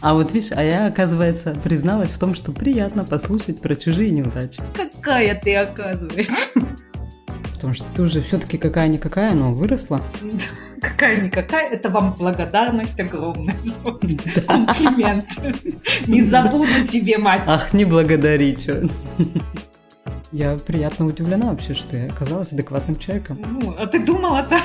А вот видишь, а я, оказывается, призналась в том, что приятно послушать про чужие неудачи. Какая ты, оказывается. Потому что ты уже все-таки какая-никакая, но выросла. Какая-никакая, это вам благодарность огромная комплимент. Не забуду тебе, мать. Ах, не благодари, что. Я приятно удивлена вообще, что я оказалась адекватным человеком. Ну, а ты думала-то?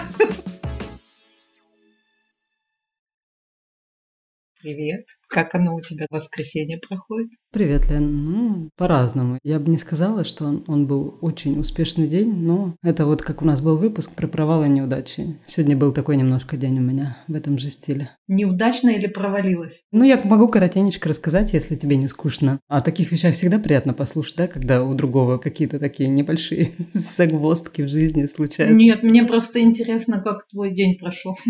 Привет. Как оно у тебя в воскресенье проходит? Привет, Лен. Ну, по-разному. Я бы не сказала, что он, он был очень успешный день, но это вот как у нас был выпуск про провалы и неудачи. Сегодня был такой немножко день у меня в этом же стиле. Неудачно или провалилась? Ну, я могу коротенечко рассказать, если тебе не скучно. О таких вещах всегда приятно послушать, да, когда у другого какие-то такие небольшие загвоздки в жизни случаются. Нет, мне просто интересно, как твой день прошел.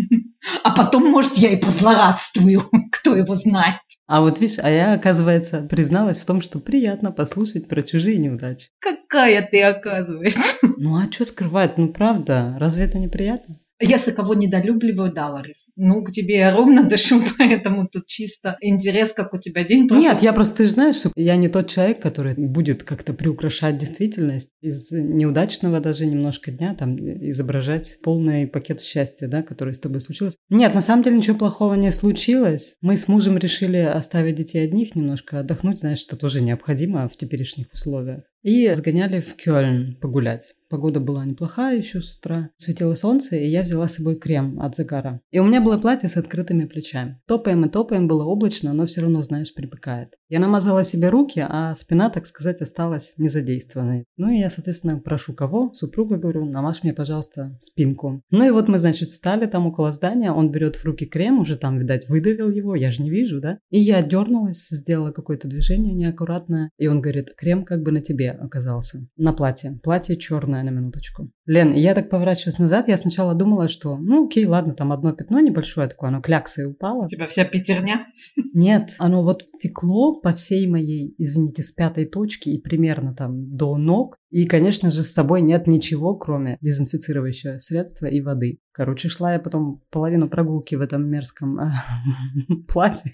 А потом, может, я и позлорадствую, кто его знает. А вот видишь, а я, оказывается, призналась в том, что приятно послушать про чужие неудачи. Какая ты, оказывается. Ну а что скрывать? Ну правда, разве это неприятно? Если кого недолюбливаю, да, Ларис. Ну, к тебе я ровно дышу, поэтому тут чисто интерес, как у тебя день прошел. Нет, я просто, ты же знаешь, что я не тот человек, который будет как-то приукрашать действительность из неудачного даже немножко дня, там, изображать полный пакет счастья, да, который с тобой случилось. Нет, на самом деле ничего плохого не случилось. Мы с мужем решили оставить детей одних, немножко отдохнуть, знаешь, что тоже необходимо в теперешних условиях. И сгоняли в Кёльн погулять. Погода была неплохая еще с утра. Светило солнце, и я взяла с собой крем от загара. И у меня было платье с открытыми плечами. Топаем и топаем, было облачно, но все равно, знаешь, припекает. Я намазала себе руки, а спина, так сказать, осталась незадействованной. Ну и я, соответственно, прошу кого? Супруга, говорю, намажь мне, пожалуйста, спинку. Ну и вот мы, значит, стали там около здания, он берет в руки крем, уже там, видать, выдавил его, я же не вижу, да? И я дернулась, сделала какое-то движение неаккуратное, и он говорит, крем как бы на тебе оказался. На платье. Платье черное, на минуточку. Лен, я так поворачиваюсь назад, я сначала думала, что, ну окей, ладно, там одно пятно небольшое такое, оно кляксой упало. У тебя вся пятерня? Нет, оно вот стекло по всей моей, извините, с пятой точки и примерно там до ног. И, конечно же, с собой нет ничего, кроме дезинфицирующего средства и воды. Короче, шла я потом половину прогулки в этом мерзком э, платье.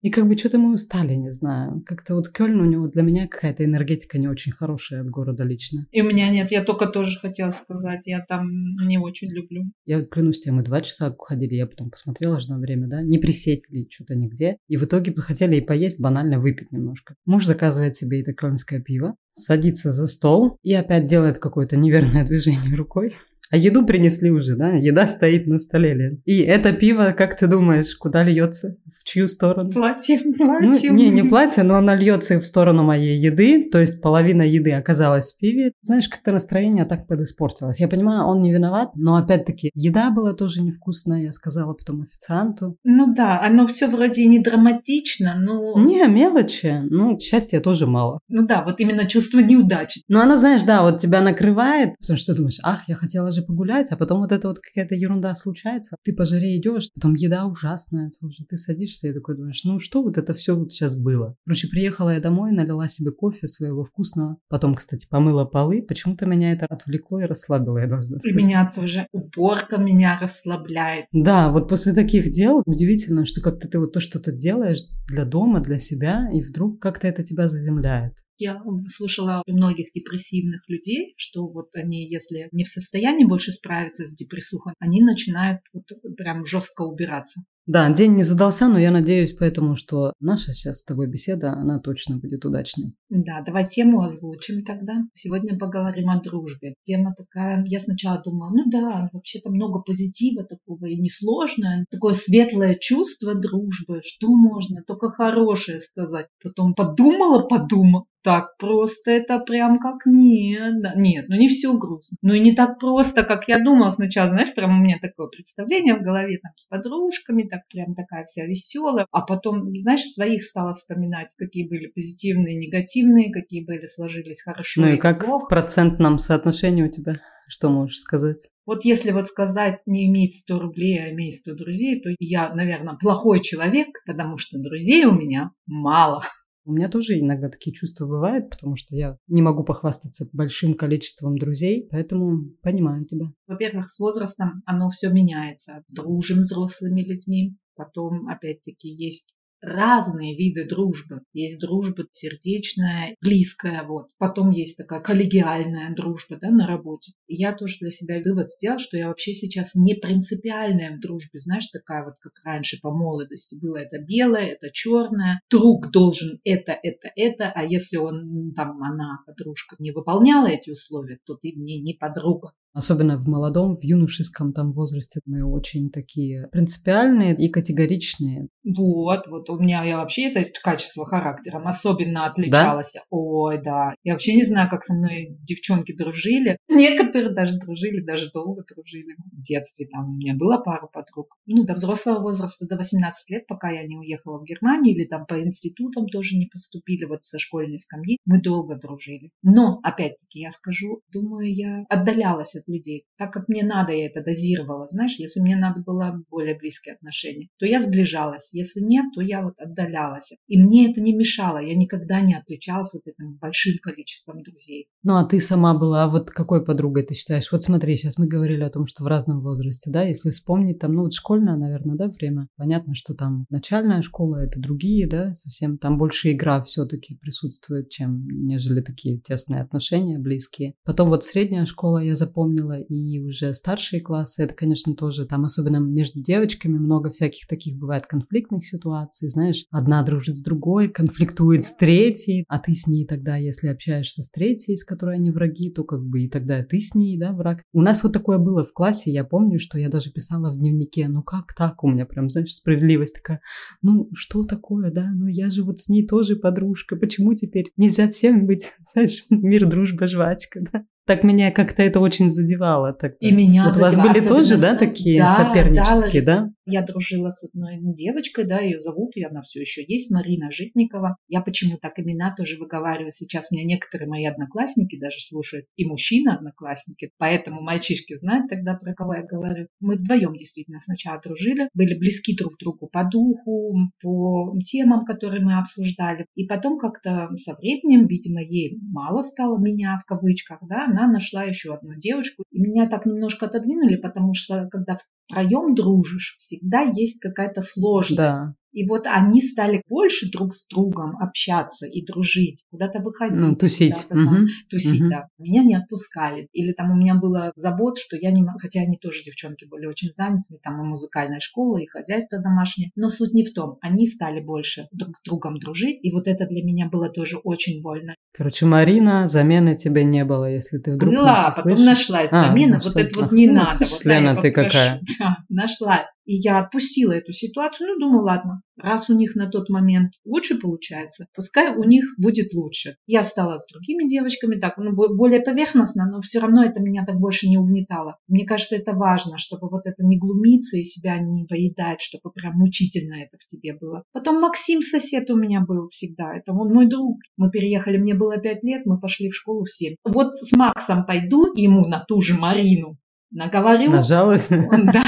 И как бы что-то мы устали, не знаю. Как-то вот Кёльн у него для меня какая-то энергетика не очень хорошая от города лично. И у меня нет, я только тоже хотела сказать, я там не очень люблю. Я вот клянусь тебе, мы два часа ходили, я потом посмотрела же на время, да, не присели что-то нигде. И в итоге захотели и поесть, банально выпить немножко. Муж заказывает себе это кёльнское пиво, садится за стол и опять делает какое-то неверное движение рукой. А еду принесли уже, да? Еда стоит на столе, Лен. И это пиво, как ты думаешь, куда льется? В чью сторону? Платье, платье. Ну, не, не платье, но оно льется в сторону моей еды. То есть половина еды оказалась в пиве. Знаешь, как-то настроение так подиспортилось. Я понимаю, он не виноват, но опять-таки еда была тоже невкусная, я сказала потом официанту. Ну да, оно все вроде не драматично, но... Не, мелочи. Ну, счастья тоже мало. Ну да, вот именно чувство неудачи. Но оно, знаешь, да, вот тебя накрывает, потому что ты думаешь, ах, я хотела же погулять, а потом вот эта вот какая-то ерунда случается. Ты по жаре идешь, потом еда ужасная тоже. Ты садишься и такой думаешь, ну что вот это все вот сейчас было? Короче, приехала я домой, налила себе кофе своего вкусного. Потом, кстати, помыла полы. Почему-то меня это отвлекло и расслабило, я должна сказать. И меня тоже уборка меня расслабляет. Да, вот после таких дел удивительно, что как-то ты вот то что-то делаешь для дома, для себя, и вдруг как-то это тебя заземляет. Я слышала у многих депрессивных людей, что вот они, если не в состоянии больше справиться с депрессухой, они начинают вот прям жестко убираться. Да, день не задался, но я надеюсь поэтому, что наша сейчас с тобой беседа, она точно будет удачной. Да, давай тему озвучим тогда. Сегодня поговорим о дружбе. Тема такая, я сначала думала, ну да, вообще-то много позитива такого и несложно. Такое светлое чувство дружбы, что можно, только хорошее сказать. Потом подумала, подумала, так просто это прям как нет. Да. Нет, ну не все грустно. Ну и не так просто, как я думала сначала. Знаешь, прям у меня такое представление в голове там с подружками, так прям такая вся веселая. А потом, знаешь, своих стала вспоминать, какие были позитивные, негативные, какие были, сложились хорошо. Ну и, и как плохо. в процентном соотношении у тебя? Что можешь сказать? Вот если вот сказать не иметь 100 рублей, а иметь 100 друзей, то я, наверное, плохой человек, потому что друзей у меня мало. У меня тоже иногда такие чувства бывают, потому что я не могу похвастаться большим количеством друзей, поэтому понимаю тебя. Во-первых, с возрастом оно все меняется. Дружим взрослыми людьми, потом, опять-таки, есть разные виды дружбы. Есть дружба сердечная, близкая, вот. Потом есть такая коллегиальная дружба, да, на работе. И я тоже для себя вывод сделала, что я вообще сейчас не принципиальная в дружбе, знаешь, такая вот, как раньше по молодости было, это белое, это черное. Друг должен это, это, это, а если он, там, она, подружка, не выполняла эти условия, то ты мне не подруга. Особенно в молодом, в юношеском там возрасте мы очень такие принципиальные и категоричные. Вот, вот у меня я вообще это качество характером особенно отличалась. Да? Ой, да. Я вообще не знаю, как со мной девчонки дружили. Некоторые даже дружили, даже долго дружили. В детстве там у меня было пару подруг. Ну, до взрослого возраста, до 18 лет, пока я не уехала в Германию или там по институтам тоже не поступили, вот со школьной скамьи, мы долго дружили. Но, опять-таки, я скажу, думаю, я отдалялась от людей. Так как мне надо, я это дозировала. Знаешь, если мне надо было более близкие отношения, то я сближалась. Если нет, то я вот отдалялась. И мне это не мешало. Я никогда не отличалась вот этим большим количеством друзей. Ну, а ты сама была вот какой подругой ты считаешь? Вот смотри, сейчас мы говорили о том, что в разном возрасте, да, если вспомнить там, ну, вот школьное, наверное, да, время. Понятно, что там начальная школа, это другие, да, совсем там больше игра все-таки присутствует, чем нежели такие тесные отношения близкие. Потом вот средняя школа я запомнила запомнила, и уже старшие классы, это, конечно, тоже там, особенно между девочками, много всяких таких бывает конфликтных ситуаций, знаешь, одна дружит с другой, конфликтует с третьей, а ты с ней тогда, если общаешься с третьей, с которой они враги, то как бы и тогда ты с ней, да, враг. У нас вот такое было в классе, я помню, что я даже писала в дневнике, ну как так, у меня прям, знаешь, справедливость такая, ну что такое, да, ну я же вот с ней тоже подружка, почему теперь нельзя всем быть, знаешь, мир, дружба, жвачка, да? Так меня как-то это очень задевало. Тогда. И меня вот У вас были тоже, да, такие да, сопернические, да, да? Я дружила с одной девочкой, да, ее зовут, и она все еще есть, Марина Житникова. Я почему так имена тоже выговариваю. Сейчас меня некоторые мои одноклассники даже слушают, и мужчины-одноклассники, поэтому мальчишки знают тогда, про кого я говорю. Мы вдвоем действительно сначала дружили, были близки друг к другу по духу, по темам, которые мы обсуждали. И потом как-то со временем, видимо, ей мало стало меня в кавычках, да, она нашла еще одну девочку. И меня так немножко отодвинули, потому что когда втроем дружишь, есть какая-то сложность. Да. И вот они стали больше друг с другом общаться и дружить, куда-то выходить. Ну, тусить. Куда там, угу. Тусить, угу. да. Меня не отпускали. Или там у меня было забот, что я не... Хотя они тоже, девчонки, были очень заняты. Там и музыкальная школа, и хозяйство домашнее. Но суть не в том. Они стали больше друг с другом дружить. И вот это для меня было тоже очень больно. Короче, Марина, замены тебе не было, если ты вдруг Была, потом слышишь? нашлась а, замена. Ну, вот это вот не надо. Вот, Лена, да, ты какая? Да, нашлась. И я отпустила эту ситуацию. Ну, думаю, ладно, Раз у них на тот момент лучше получается, пускай у них будет лучше. Я стала с другими девочками так, ну, более поверхностно, но все равно это меня так больше не угнетало. Мне кажется, это важно, чтобы вот это не глумиться и себя не поедать, чтобы прям мучительно это в тебе было. Потом Максим, сосед у меня был всегда, это он мой друг. Мы переехали, мне было пять лет, мы пошли в школу в 7. Вот с Максом пойду ему на ту же Марину, наговорю. Нажалась? Да.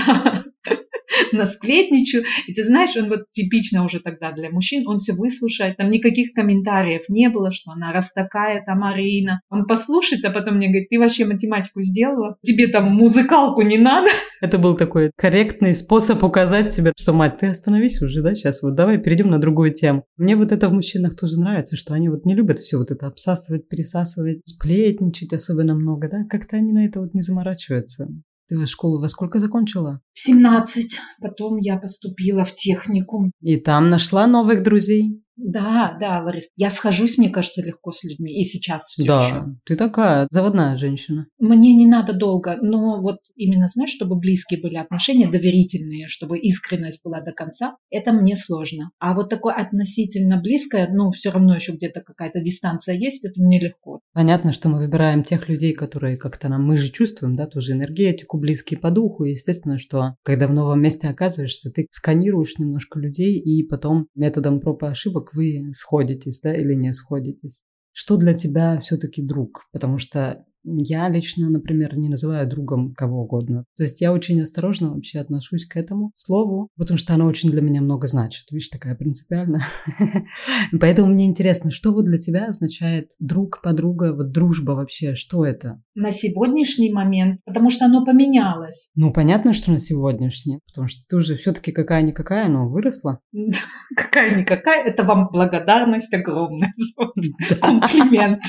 насплетничаю. И ты знаешь, он вот типично уже тогда для мужчин, он все выслушает, там никаких комментариев не было, что она раз такая, там Марина. Он послушает, а потом мне говорит, ты вообще математику сделала? Тебе там музыкалку не надо? Это был такой корректный способ указать тебе, что, мать, ты остановись уже, да, сейчас вот давай перейдем на другую тему. Мне вот это в мужчинах тоже нравится, что они вот не любят все вот это обсасывать, пересасывать, сплетничать особенно много, да, как-то они на это вот не заморачиваются. Ты школу во сколько закончила? В 17. Потом я поступила в техникум. И там нашла новых друзей? Да, да, Ларис. Я схожусь, мне кажется, легко с людьми. И сейчас все да, еще. ты такая заводная женщина. Мне не надо долго, но вот именно, знаешь, чтобы близкие были отношения, доверительные, чтобы искренность была до конца, это мне сложно. А вот такое относительно близкое, ну, все равно еще где-то какая-то дистанция есть, это мне легко. Понятно, что мы выбираем тех людей, которые как-то нам, мы же чувствуем, да, тоже энергетику, близкие по духу. И естественно, что когда в новом месте оказываешься, ты сканируешь немножко людей, и потом методом проб и ошибок вы сходитесь, да, или не сходитесь. Что для тебя все-таки друг? Потому что Я лично, например, не называю другом кого угодно. То есть я очень осторожно вообще отношусь к этому слову, потому что оно очень для меня много значит. Видишь, такая принципиальная. Поэтому мне интересно, что вот для тебя означает друг, подруга, вот дружба вообще, что это? На сегодняшний момент, потому что оно поменялось. Ну, понятно, что на сегодняшний, потому что ты уже все-таки какая-никакая, но выросла. Какая-никакая, это вам благодарность огромная. Комплимент.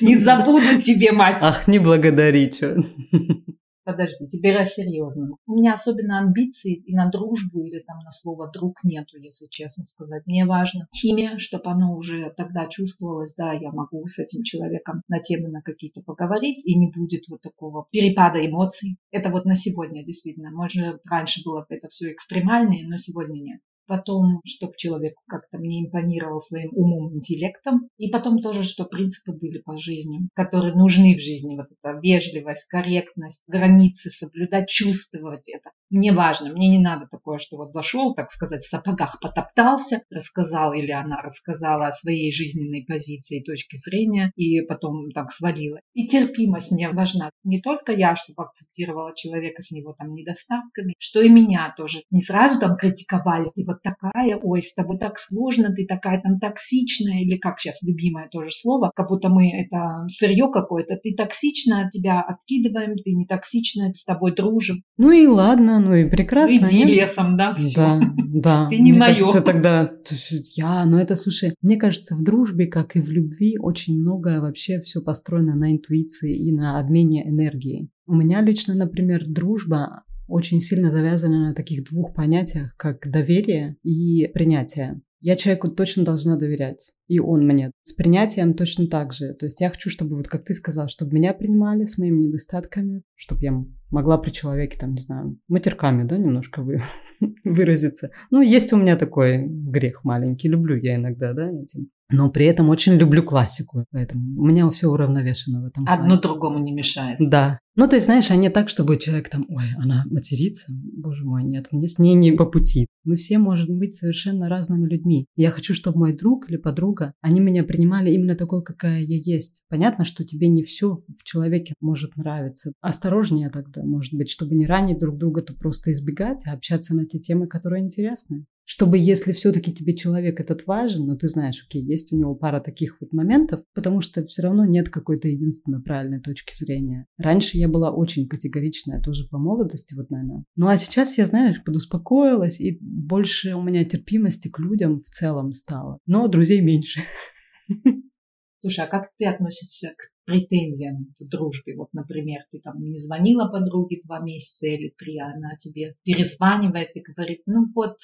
Не забуду тебе, мать. Ах, не благодари, что. Подожди, теперь о серьезном. У меня особенно амбиций и на дружбу или там на слово друг нету, если честно сказать. Мне важно химия, чтобы оно уже тогда чувствовалось, да, я могу с этим человеком на темы на какие-то поговорить, и не будет вот такого перепада эмоций. Это вот на сегодня действительно. Может, раньше было это все экстремальнее, но сегодня нет потом, чтобы человек как-то мне импонировал своим умом, интеллектом, и потом тоже, что принципы были по жизни, которые нужны в жизни, вот эта вежливость, корректность, границы соблюдать, чувствовать это. Мне важно, мне не надо такое, что вот зашел, так сказать, в сапогах потоптался, рассказал или она рассказала о своей жизненной позиции точке зрения, и потом так свалила. И терпимость мне важна. Не только я, чтобы акцептировала человека с него там недостатками, что и меня тоже. Не сразу там критиковали, ты вот такая, ой, с тобой так сложно, ты такая там токсичная, или как сейчас любимое тоже слово, как будто мы это сырье какое-то, ты токсичная, тебя откидываем, ты не токсичная, с тобой дружим. Ну и ладно, ну и прекрасно. Иди нет? лесом, да, все. Да, да. Ты не мое. Кажется, тогда я, ну это, слушай, мне кажется, в дружбе, как и в любви, очень многое вообще все построено на интуиции и на обмене энергией. У меня лично, например, дружба, очень сильно завязаны на таких двух понятиях, как доверие и принятие. Я человеку точно должна доверять, и он мне. С принятием точно так же. То есть я хочу, чтобы, вот как ты сказал, чтобы меня принимали с моими недостатками, чтобы я могла при человеке, там, не знаю, матерками, да, немножко вы, выразиться. Ну, есть у меня такой грех маленький, люблю я иногда, да, этим но при этом очень люблю классику. Поэтому у меня все уравновешено в этом Одно плане. другому не мешает. Да. Ну, то есть, знаешь, а не так, чтобы человек там, ой, она матерится, боже мой, нет, мне с ней не по пути. Мы все можем быть совершенно разными людьми. Я хочу, чтобы мой друг или подруга, они меня принимали именно такой, какая я есть. Понятно, что тебе не все в человеке может нравиться. Осторожнее тогда, может быть, чтобы не ранить друг друга, то просто избегать, а общаться на те темы, которые интересны чтобы если все-таки тебе человек этот важен, но ты знаешь, окей, есть у него пара таких вот моментов, потому что все равно нет какой-то единственно правильной точки зрения. Раньше я была очень категоричная, тоже по молодости, вот, наверное. Ну а сейчас я, знаешь, подуспокоилась, и больше у меня терпимости к людям в целом стало. Но друзей меньше. Слушай, а как ты относишься к претензиям в дружбе? Вот, например, ты там не звонила подруге два месяца или три, а она тебе перезванивает и говорит, ну вот,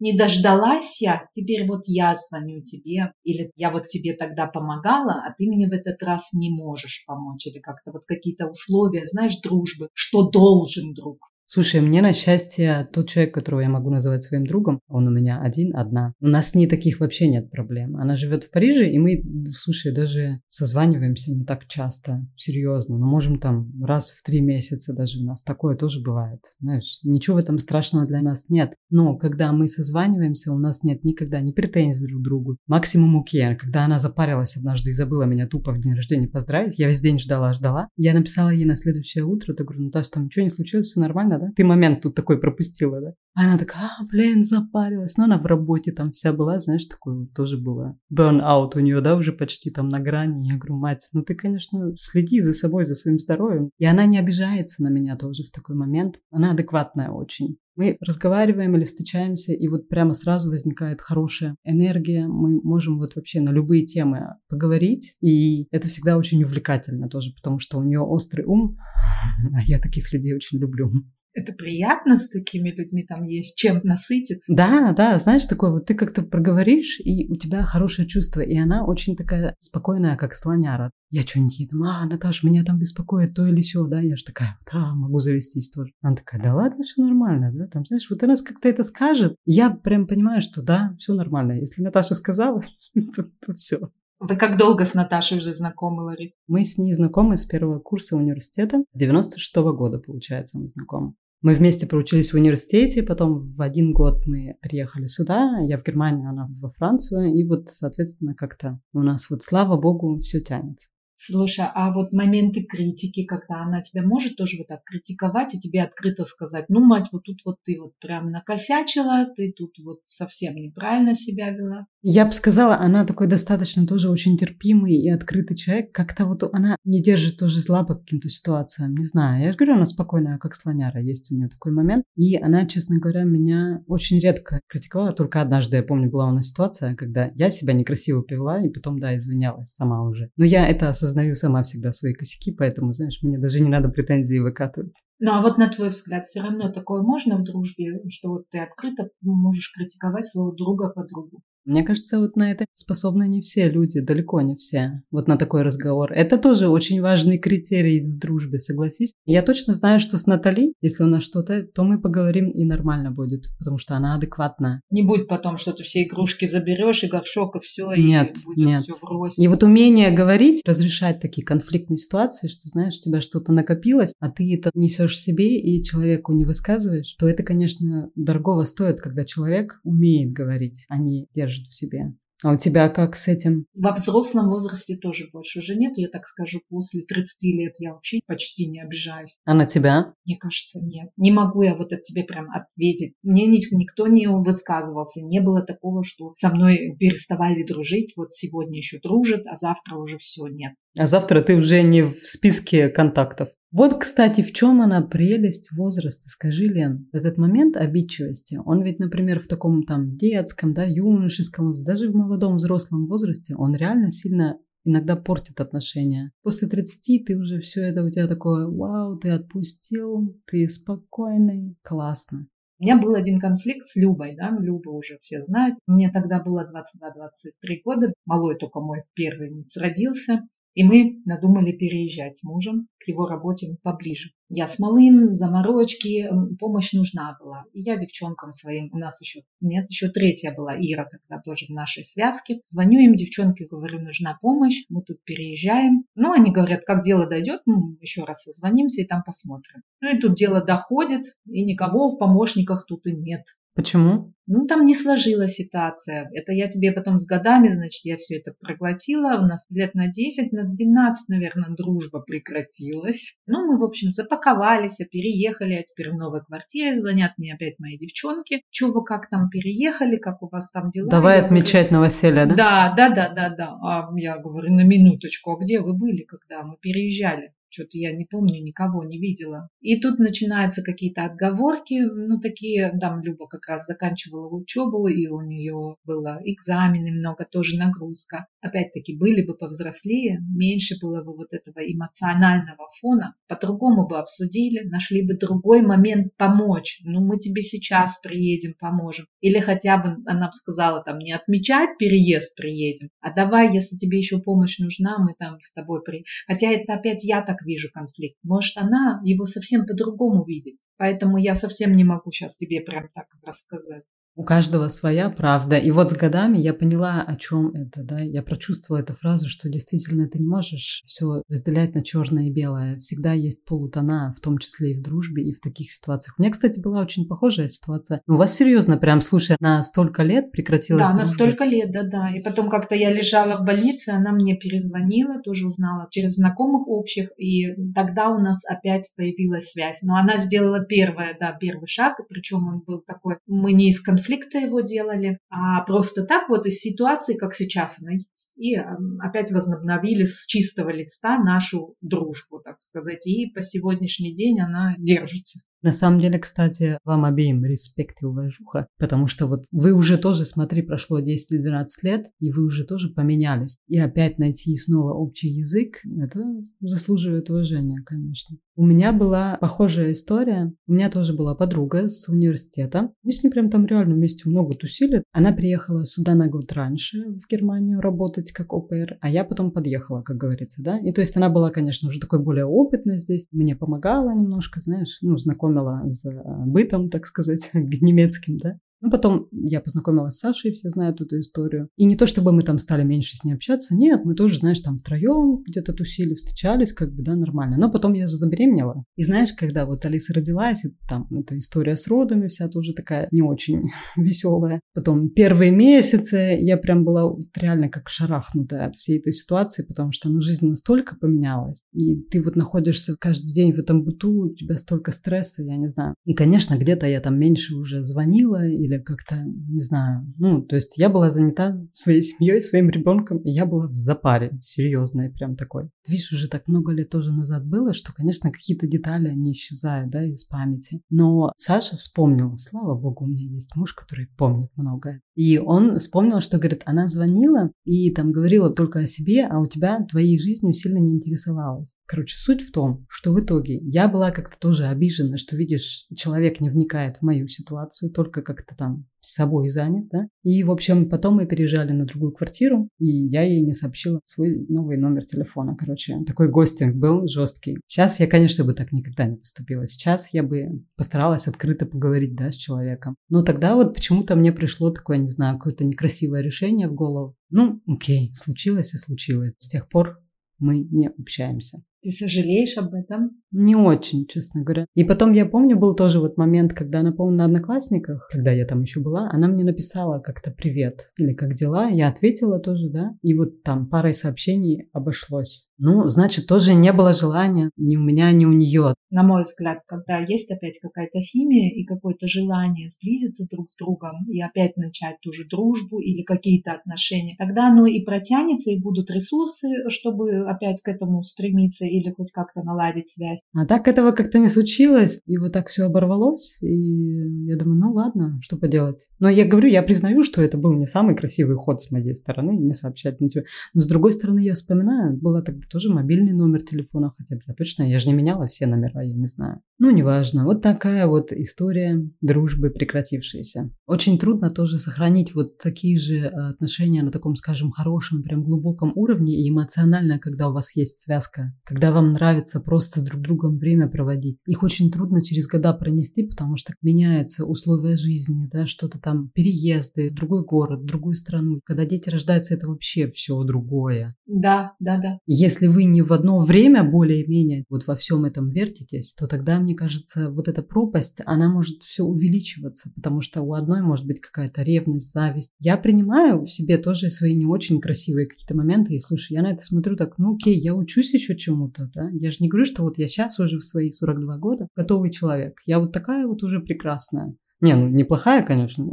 не дождалась я, теперь вот я звоню тебе, или я вот тебе тогда помогала, а ты мне в этот раз не можешь помочь, или как-то вот какие-то условия, знаешь, дружбы, что должен друг. Слушай, мне на счастье тот человек, которого я могу называть своим другом, он у меня один, одна. У нас с ней таких вообще нет проблем. Она живет в Париже, и мы, слушай, даже созваниваемся не так часто, серьезно. Но можем там раз в три месяца даже у нас такое тоже бывает. Знаешь, ничего в этом страшного для нас нет. Но когда мы созваниваемся, у нас нет никогда ни претензий друг к другу. Максимум окей. Когда она запарилась однажды и забыла меня тупо в день рождения поздравить, я весь день ждала, ждала. Я написала ей на следующее утро, так говорю, Наташа, там ничего не случилось, все нормально, да? Ты момент тут такой пропустила, да? Она такая, а, блин, запарилась. Но она в работе там вся была, знаешь, такой тоже было. Burn-out у нее, да, уже почти там на грани. Я говорю, мать, ну ты, конечно, следи за собой, за своим здоровьем. И она не обижается на меня тоже в такой момент. Она адекватная очень. Мы разговариваем или встречаемся, и вот прямо сразу возникает хорошая энергия. Мы можем вот вообще на любые темы поговорить, и это всегда очень увлекательно тоже, потому что у нее острый ум, а я таких людей очень люблю. Это приятно с такими людьми, там есть чем насытиться. Да, да, знаешь, такое вот ты как-то проговоришь, и у тебя хорошее чувство, и она очень такая спокойная, как слоняра. Я что-нибудь ей там, а, Наташа, меня там беспокоит то или все, да, я же такая, да, могу завестись тоже. Она такая, да ладно, все нормально, да, там, знаешь, вот она как-то это скажет, я прям понимаю, что да, все нормально. Если Наташа сказала, то все. Вы как долго с Наташей уже знакомы, Ларис? Мы с ней знакомы с первого курса университета. С 96 -го года, получается, мы знакомы. Мы вместе проучились в университете, потом в один год мы приехали сюда, я в Германию, она во Францию, и вот, соответственно, как-то у нас вот, слава богу, все тянется. Слушай, а вот моменты критики, когда она тебя может тоже вот так критиковать и тебе открыто сказать, ну, мать, вот тут вот ты вот прям накосячила, ты тут вот совсем неправильно себя вела. Я бы сказала, она такой достаточно тоже очень терпимый и открытый человек. Как-то вот она не держит тоже зла по каким-то ситуациям. Не знаю. Я же говорю, она спокойная, как слоняра. Есть у нее такой момент. И она, честно говоря, меня очень редко критиковала. Только однажды, я помню, была у нас ситуация, когда я себя некрасиво повела и потом, да, извинялась сама уже. Но я это осознаю сама всегда свои косяки, поэтому, знаешь, мне даже не надо претензии выкатывать. Ну, а вот на твой взгляд, все равно такое можно в дружбе, что вот ты открыто можешь критиковать своего друга по другу? Мне кажется, вот на это способны не все люди, далеко не все. Вот на такой разговор. Это тоже очень важный критерий в дружбе, согласись. Я точно знаю, что с Натали, если у нас что-то, то мы поговорим и нормально будет, потому что она адекватная. Не будет потом, что ты все игрушки заберешь и горшок и все, нет, и будет нет. все врозь. И вот умение говорить, разрешать такие конфликтные ситуации, что знаешь, у тебя что-то накопилось, а ты это несешь себе и человеку не высказываешь, то это, конечно, дорогого стоит, когда человек умеет говорить, а не держит держит в себе. А у тебя как с этим? Во взрослом возрасте тоже больше уже нет. Я так скажу, после 30 лет я вообще почти не обижаюсь. А на тебя? Мне кажется, нет. Не могу я вот от тебе прям ответить. Мне никто не высказывался. Не было такого, что со мной переставали дружить. Вот сегодня еще дружат, а завтра уже все нет. А завтра ты уже не в списке контактов. Вот, кстати, в чем она прелесть возраста, скажи, Лен, этот момент обидчивости, он ведь, например, в таком там детском, да, юношеском, даже в молодом взрослом возрасте, он реально сильно иногда портит отношения. После 30 ты уже все это у тебя такое, вау, ты отпустил, ты спокойный, классно. У меня был один конфликт с Любой, да, Люба уже все знают. Мне тогда было 22-23 года, малой только мой первенец родился. И мы надумали переезжать с мужем к его работе поближе. Я с малым, заморочки, помощь нужна была. И я девчонкам своим, у нас еще, нет, еще третья была, Ира тогда тоже в нашей связке. Звоню им, девчонки, говорю, нужна помощь, мы тут переезжаем. Ну, они говорят, как дело дойдет, ну, еще раз созвонимся и там посмотрим. Ну, и тут дело доходит, и никого в помощниках тут и нет. Почему? Ну, там не сложилась ситуация. Это я тебе потом с годами, значит, я все это проглотила. У нас лет на 10, на 12, наверное, дружба прекратилась. Ну, мы, в общем, запаковались, переехали, а теперь в новой квартире звонят мне опять мои девчонки. Че вы как там переехали, как у вас там дела? Давай я отмечать говорю, новоселье, да? Да, да, да, да, да. А я говорю, на минуточку, а где вы были, когда мы переезжали? Что-то я не помню, никого не видела. И тут начинаются какие-то отговорки, ну, такие, там Люба как раз заканчивала учебу, и у нее было экзамены много, тоже нагрузка. Опять-таки, были бы повзрослее, меньше было бы вот этого эмоционального фона, по-другому бы обсудили, нашли бы другой момент помочь. Ну, мы тебе сейчас приедем, поможем. Или хотя бы, она бы сказала, там, не отмечать переезд приедем, а давай, если тебе еще помощь нужна, мы там с тобой при... Хотя это опять я так вижу конфликт. Может, она его совсем по-другому видит. Поэтому я совсем не могу сейчас тебе прям так рассказать. У каждого своя правда. И вот с годами я поняла, о чем это, да. Я прочувствовала эту фразу, что действительно ты не можешь все разделять на черное и белое. Всегда есть полутона, в том числе и в дружбе, и в таких ситуациях. У меня, кстати, была очень похожая ситуация. У вас серьезно, прям, слушай, на столько лет прекратилась Да, дружба? на столько лет, да-да. И потом как-то я лежала в больнице, она мне перезвонила, тоже узнала через знакомых общих, и тогда у нас опять появилась связь. Но она сделала первое, да, первый шаг, причем он был такой, мы не из конфликта конфликта его делали, а просто так вот из ситуации, как сейчас она есть. И опять возобновили с чистого листа нашу дружбу, так сказать. И по сегодняшний день она держится. На самом деле, кстати, вам обеим респект и уважуха, потому что вот вы уже тоже, смотри, прошло 10-12 лет, и вы уже тоже поменялись. И опять найти снова общий язык, это заслуживает уважения, конечно. У меня была похожая история. У меня тоже была подруга с университета. Мы с ней прям там реально вместе много тусили. Она приехала сюда на год раньше, в Германию, работать как ОПР, а я потом подъехала, как говорится, да. И то есть она была, конечно, уже такой более опытной здесь, мне помогала немножко, знаешь, ну, знакомая знакомила с э, бытом, так сказать, немецким, да. Ну, потом я познакомилась с Сашей, все знают эту историю. И не то, чтобы мы там стали меньше с ней общаться, нет, мы тоже, знаешь, там втроем где-то тусили, встречались, как бы, да, нормально. Но потом я забеременела. И знаешь, когда вот Алиса родилась, и там эта история с родами вся тоже такая не очень веселая. Потом первые месяцы я прям была реально как шарахнутая от всей этой ситуации, потому что ну, жизнь настолько поменялась. И ты вот находишься каждый день в этом быту, у тебя столько стресса, я не знаю. И, конечно, где-то я там меньше уже звонила или как-то, не знаю, ну, то есть я была занята своей семьей, своим ребенком, и я была в запаре, серьезной прям такой. Видишь, уже так много лет тоже назад было, что, конечно, какие-то детали, они исчезают, да, из памяти. Но Саша вспомнил, слава богу, у меня есть муж, который помнит многое. И он вспомнил, что, говорит, она звонила и там говорила только о себе, а у тебя твоей жизнью сильно не интересовалась. Короче, суть в том, что в итоге я была как-то тоже обижена, что, видишь, человек не вникает в мою ситуацию, только как-то там с собой занят, да. И, в общем, потом мы переезжали на другую квартиру, и я ей не сообщила свой новый номер телефона. Короче, такой гостинг был жесткий. Сейчас я, конечно, бы так никогда не поступила. Сейчас я бы постаралась открыто поговорить, да, с человеком. Но тогда вот почему-то мне пришло такое, не знаю, какое-то некрасивое решение в голову. Ну, окей, случилось и случилось. С тех пор мы не общаемся. Ты сожалеешь об этом? Не очень, честно говоря. И потом я помню, был тоже вот момент, когда она, по-моему, на Одноклассниках, когда я там еще была, она мне написала как-то «Привет» или «Как дела?». Я ответила тоже, да. И вот там парой сообщений обошлось. Ну, значит, тоже не было желания ни у меня, ни у нее. На мой взгляд, когда есть опять какая-то химия и какое-то желание сблизиться друг с другом и опять начать ту же дружбу или какие-то отношения, тогда оно и протянется, и будут ресурсы, чтобы опять к этому стремиться или хоть как-то наладить связь. А так этого как-то не случилось, и вот так все оборвалось, и я думаю, ну ладно, что поделать. Но я говорю, я признаю, что это был не самый красивый ход с моей стороны, не сообщать ничего. Но с другой стороны, я вспоминаю, было тогда тоже мобильный номер телефона, хотя бы я точно, я же не меняла все номера, я не знаю. Ну, неважно. Вот такая вот история дружбы прекратившаяся. Очень трудно тоже сохранить вот такие же э, отношения на таком, скажем, хорошем, прям глубоком уровне и эмоционально, когда у вас есть связка, когда вам нравится просто с друг другом время проводить. Их очень трудно через года пронести, потому что меняются условия жизни, да, что-то там, переезды, другой город, другую страну. Когда дети рождаются, это вообще все другое. Да, да, да. Если вы не в одно время более-менее вот во всем этом вертитесь, то тогда, мне кажется, вот эта пропасть, она может все увеличиваться, потому что у одной может быть какая-то ревность, зависть. Я принимаю в себе тоже свои не очень красивые какие-то моменты, и слушай, я на это смотрю так, ну окей, я учусь еще чему-то, да, я же не говорю, что вот я сейчас уже в свои 42 года готовый человек, я вот такая вот уже прекрасная. Не, ну неплохая, конечно.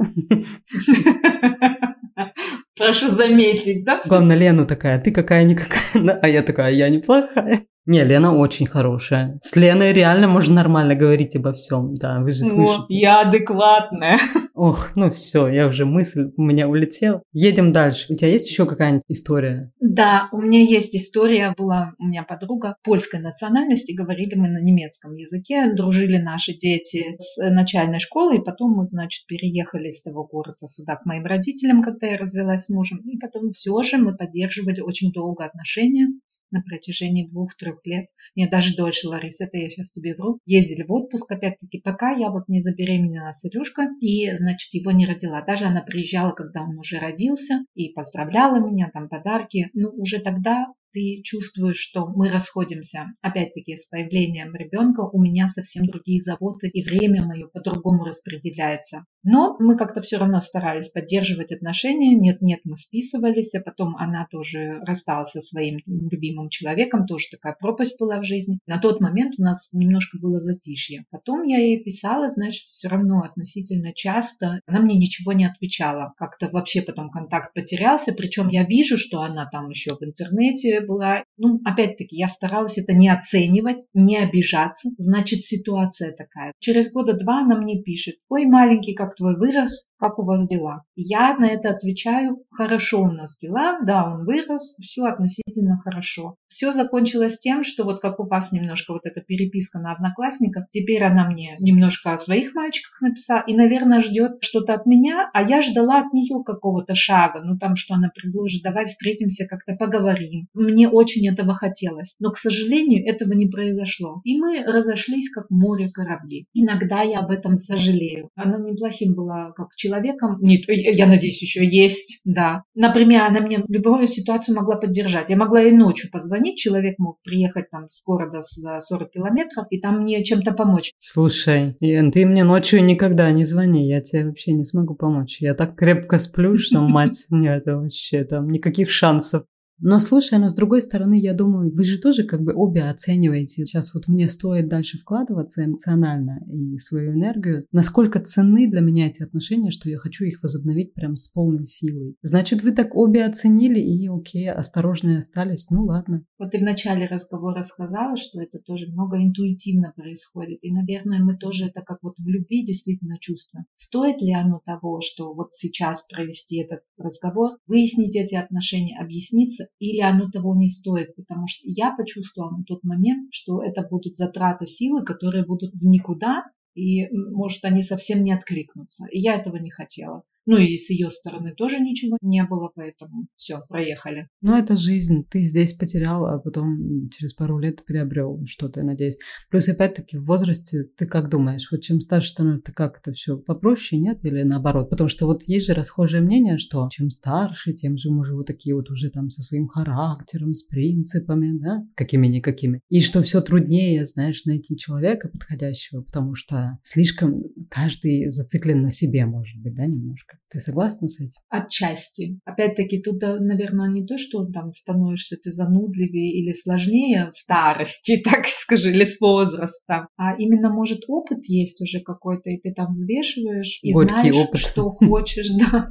Прошу заметить, да? Главное, Лену такая, ты какая-никакая, а я такая, я неплохая. Не, Лена очень хорошая. С Леной реально можно нормально говорить обо всем, да, вы же слышите. Вот, я адекватная. Ох, ну все, я уже мысль у меня улетела. Едем дальше. У тебя есть еще какая-нибудь история? Да, у меня есть история. Была у меня подруга польской национальности, говорили мы на немецком языке, дружили наши дети с начальной школы, и потом мы, значит, переехали из того города сюда к моим родителям, когда я развелась с мужем, и потом все же мы поддерживали очень долго отношения на протяжении двух-трех лет, мне даже дольше, Лариса, это я сейчас тебе вру, ездили в отпуск, опять-таки, пока я вот не забеременела с Илюшкой, и, значит, его не родила. Даже она приезжала, когда он уже родился, и поздравляла меня, там подарки. Ну, уже тогда ты чувствуешь, что мы расходимся. Опять-таки, с появлением ребенка у меня совсем другие заботы, и время мое по-другому распределяется. Но мы как-то все равно старались поддерживать отношения. Нет-нет, мы списывались, а потом она тоже рассталась со своим любимым человеком, тоже такая пропасть была в жизни. На тот момент у нас немножко было затишье. Потом я ей писала, значит, все равно относительно часто. Она мне ничего не отвечала. Как-то вообще потом контакт потерялся, причем я вижу, что она там еще в интернете была, ну, опять-таки, я старалась это не оценивать, не обижаться, значит, ситуация такая. Через года два она мне пишет, ой, маленький, как твой вырос, как у вас дела? Я на это отвечаю, хорошо у нас дела, да, он вырос, все относительно хорошо. Все закончилось тем, что вот как у вас немножко вот эта переписка на одноклассниках, теперь она мне немножко о своих мальчиках написала и, наверное, ждет что-то от меня, а я ждала от нее какого-то шага, ну там, что она предложит, давай встретимся, как-то поговорим. Мне мне очень этого хотелось. Но, к сожалению, этого не произошло. И мы разошлись как море корабли. Иногда я об этом сожалею. Она неплохим была как человеком. Нет, я надеюсь, еще есть, да. Например, она мне в любую ситуацию могла поддержать. Я могла и ночью позвонить, человек мог приехать там с города за 40 километров и там мне чем-то помочь. Слушай, ты мне ночью никогда не звони, я тебе вообще не смогу помочь. Я так крепко сплю, что, мать, нет, вообще там никаких шансов. Но слушай, но с другой стороны, я думаю, вы же тоже как бы обе оцениваете. Сейчас вот мне стоит дальше вкладываться эмоционально и свою энергию. Насколько ценны для меня эти отношения, что я хочу их возобновить прям с полной силой. Значит, вы так обе оценили и окей, осторожные остались. Ну ладно. Вот ты в начале разговора сказала, что это тоже много интуитивно происходит. И, наверное, мы тоже это как вот в любви действительно чувствуем. Стоит ли оно того, что вот сейчас провести этот разговор, выяснить эти отношения, объясниться, или оно того не стоит, потому что я почувствовала на тот момент, что это будут затраты силы, которые будут в никуда, и, может, они совсем не откликнутся. И я этого не хотела. Ну и с ее стороны тоже ничего не было, поэтому все, проехали. Ну это жизнь. Ты здесь потерял, а потом через пару лет приобрел что-то, надеюсь. Плюс опять-таки в возрасте ты как думаешь, вот чем старше становишься, как это все попроще, нет? Или наоборот? Потому что вот есть же расхожее мнение, что чем старше, тем же мы же вот такие вот уже там со своим характером, с принципами, да, какими-никакими. И что все труднее, знаешь, найти человека подходящего, потому что слишком каждый зациклен на себе, может быть, да, немножко. Ты согласна с этим? Отчасти. Опять-таки, тут, э, наверное, не то, что там становишься ты занудливее или сложнее в старости, так скажи, или с возрастом, а именно, может, опыт есть уже какой-то, и ты там взвешиваешь и Горький знаешь, опыт. что хочешь, да,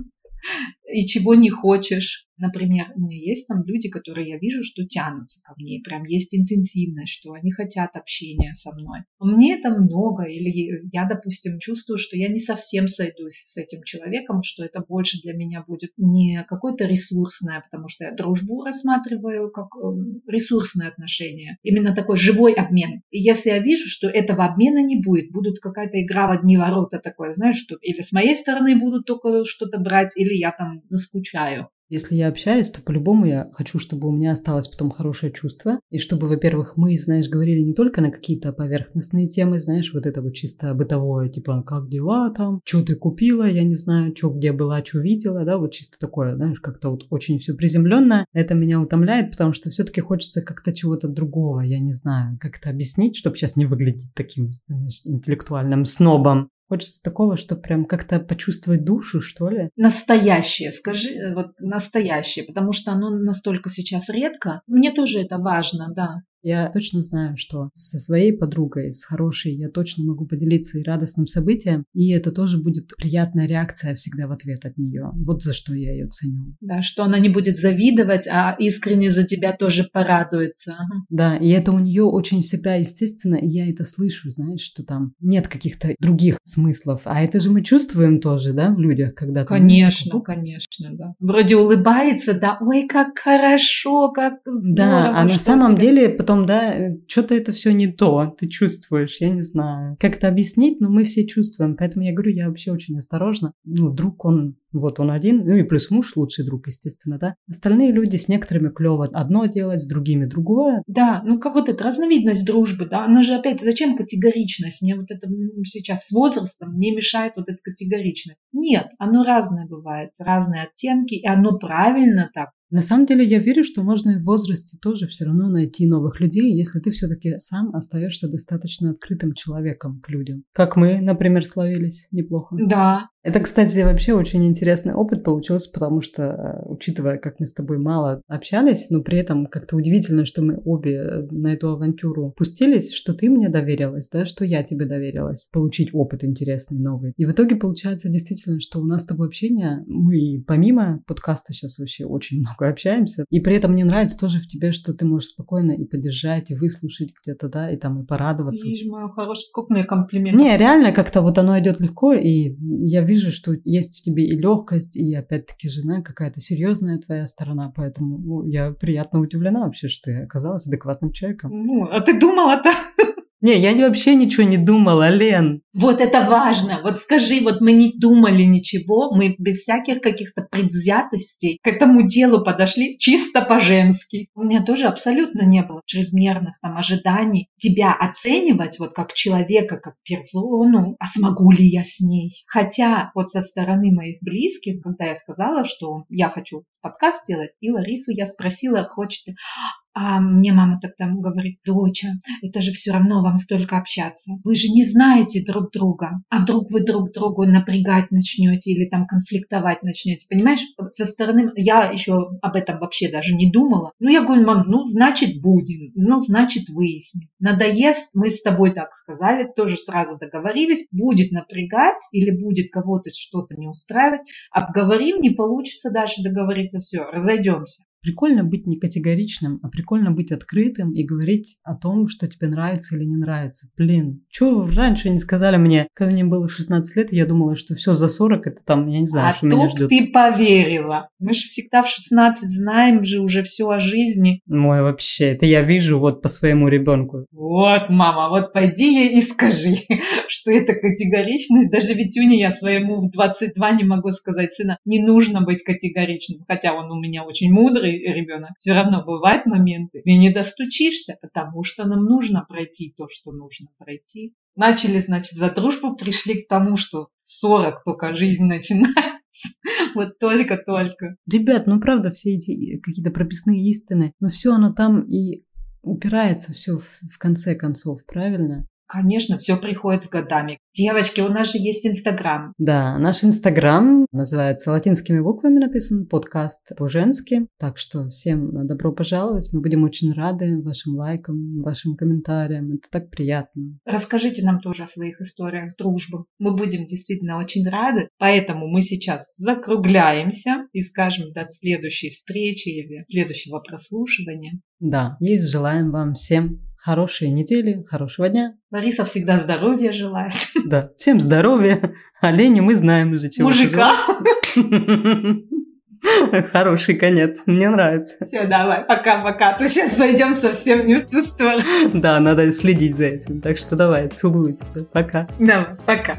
и чего не хочешь. Например, у меня есть там люди, которые я вижу, что тянутся ко мне, прям есть интенсивность, что они хотят общения со мной. Мне это много, или я, допустим, чувствую, что я не совсем сойдусь с этим человеком, что это больше для меня будет не какое-то ресурсное, потому что я дружбу рассматриваю как эм, ресурсное отношение, именно такой живой обмен. И если я вижу, что этого обмена не будет, будут какая-то игра в одни ворота такое, знаешь, что или с моей стороны будут только что-то брать, или я там заскучаю. Если я общаюсь, то по-любому я хочу, чтобы у меня осталось потом хорошее чувство. И чтобы, во-первых, мы, знаешь, говорили не только на какие-то поверхностные темы, знаешь, вот это вот чисто бытовое, типа, как дела там, что ты купила, я не знаю, что где была, что видела, да, вот чисто такое, знаешь, как-то вот очень все приземленное. Это меня утомляет, потому что все-таки хочется как-то чего-то другого, я не знаю, как это объяснить, чтобы сейчас не выглядеть таким, знаешь, интеллектуальным снобом. Хочется такого, что прям как-то почувствовать душу, что ли. Настоящее, скажи, э, вот настоящее, потому что оно настолько сейчас редко. Мне тоже это важно, да. Я точно знаю, что со своей подругой, с хорошей, я точно могу поделиться и радостным событием, и это тоже будет приятная реакция всегда в ответ от нее. Вот за что я ее ценю. Да, что она не будет завидовать, а искренне за тебя тоже порадуется. Да, и это у нее очень всегда естественно, и я это слышу, знаешь, что там нет каких-то других смыслов. А это же мы чувствуем тоже, да, в людях, когда Конечно, такой, конечно, да. Вроде улыбается, да, ой, как хорошо, как здорово. Да, а на самом тебя... деле потом потом, да, что-то это все не то, ты чувствуешь, я не знаю. Как это объяснить, но мы все чувствуем. Поэтому я говорю, я вообще очень осторожна. Ну, вдруг он, вот он один, ну и плюс муж лучший друг, естественно, да. Остальные люди с некоторыми клево одно делать, с другими другое. Да, ну как вот эта разновидность дружбы, да, она же опять, зачем категоричность? Мне вот это сейчас с возрастом мне мешает вот эта категоричность. Нет, оно разное бывает, разные оттенки, и оно правильно так. На самом деле я верю, что можно и в возрасте тоже все равно найти новых людей, если ты все-таки сам остаешься достаточно открытым человеком к людям. Как мы, например, словились неплохо. Да, это, кстати, вообще очень интересный опыт получился, потому что, э, учитывая, как мы с тобой мало общались, но при этом как-то удивительно, что мы обе э, на эту авантюру пустились, что ты мне доверилась, да, что я тебе доверилась, получить опыт интересный, новый. И в итоге получается действительно, что у нас с тобой общение, мы помимо подкаста сейчас вообще очень много общаемся, и при этом мне нравится тоже в тебе, что ты можешь спокойно и поддержать, и выслушать где-то, да, и там и порадоваться. Видишь, мою хорошую, сколько мне комплиментов. Не, реально как-то вот оно идет легко, и я вижу вижу, что есть в тебе и легкость, и опять-таки жена какая-то серьезная твоя сторона, поэтому ну, я приятно удивлена вообще, что ты оказалась адекватным человеком. Ну, а ты думала-то? Не, я вообще ничего не думала, Лен. Вот это важно. Вот скажи, вот мы не думали ничего, мы без всяких каких-то предвзятостей к этому делу подошли чисто по-женски. У меня тоже абсолютно не было чрезмерных там ожиданий тебя оценивать вот как человека, как персону, а смогу ли я с ней. Хотя вот со стороны моих близких, когда я сказала, что я хочу подкаст делать, и Ларису я спросила, хочет а мне мама тогда говорит, доча, это же все равно вам столько общаться. Вы же не знаете друг друга. А вдруг вы друг другу напрягать начнете или там конфликтовать начнете. Понимаешь, со стороны, я еще об этом вообще даже не думала. Ну, я говорю, мам, ну, значит, будем. Ну, значит, выясним. Надоест, мы с тобой так сказали, тоже сразу договорились. Будет напрягать или будет кого-то что-то не устраивать. Обговорим, не получится дальше договориться, все, разойдемся. Прикольно быть не категоричным, а прикольно быть открытым и говорить о том, что тебе нравится или не нравится. Блин, что раньше не сказали мне, когда мне было 16 лет, я думала, что все за 40, это там, я не знаю, а что меня ждет. ты поверила. Мы же всегда в 16 знаем же уже все о жизни. Мой вообще, это я вижу вот по своему ребенку. Вот, мама, вот пойди ей и скажи, что это категоричность. Даже Витюне я своему в 22 не могу сказать, сына, не нужно быть категоричным. Хотя он у меня очень мудрый, ребенок, все равно бывают моменты, и не достучишься, потому что нам нужно пройти то, что нужно пройти. Начали, значит, за дружбу, пришли к тому, что 40 только жизнь начинается. Вот только-только. Ребят, ну правда, все эти какие-то прописные истины, но все оно там и упирается все в конце концов, правильно? Конечно, все приходит с годами. Девочки, у нас же есть Инстаграм. Да, наш Инстаграм называется латинскими буквами написан, подкаст по-женски. Так что всем добро пожаловать. Мы будем очень рады вашим лайкам, вашим комментариям. Это так приятно. Расскажите нам тоже о своих историях дружбы. Мы будем действительно очень рады. Поэтому мы сейчас закругляемся и скажем до следующей встречи или следующего прослушивания. Да, и желаем вам всем хорошей недели, хорошего дня. Лариса всегда здоровья желает. Да, всем здоровья. Олени мы знаем уже чего. Мужика. Хороший конец, мне нравится. Все, давай, пока-пока, то сейчас зайдем совсем не в ту сторону. Да, надо следить за этим, так что давай, целую тебя, пока. Давай, пока.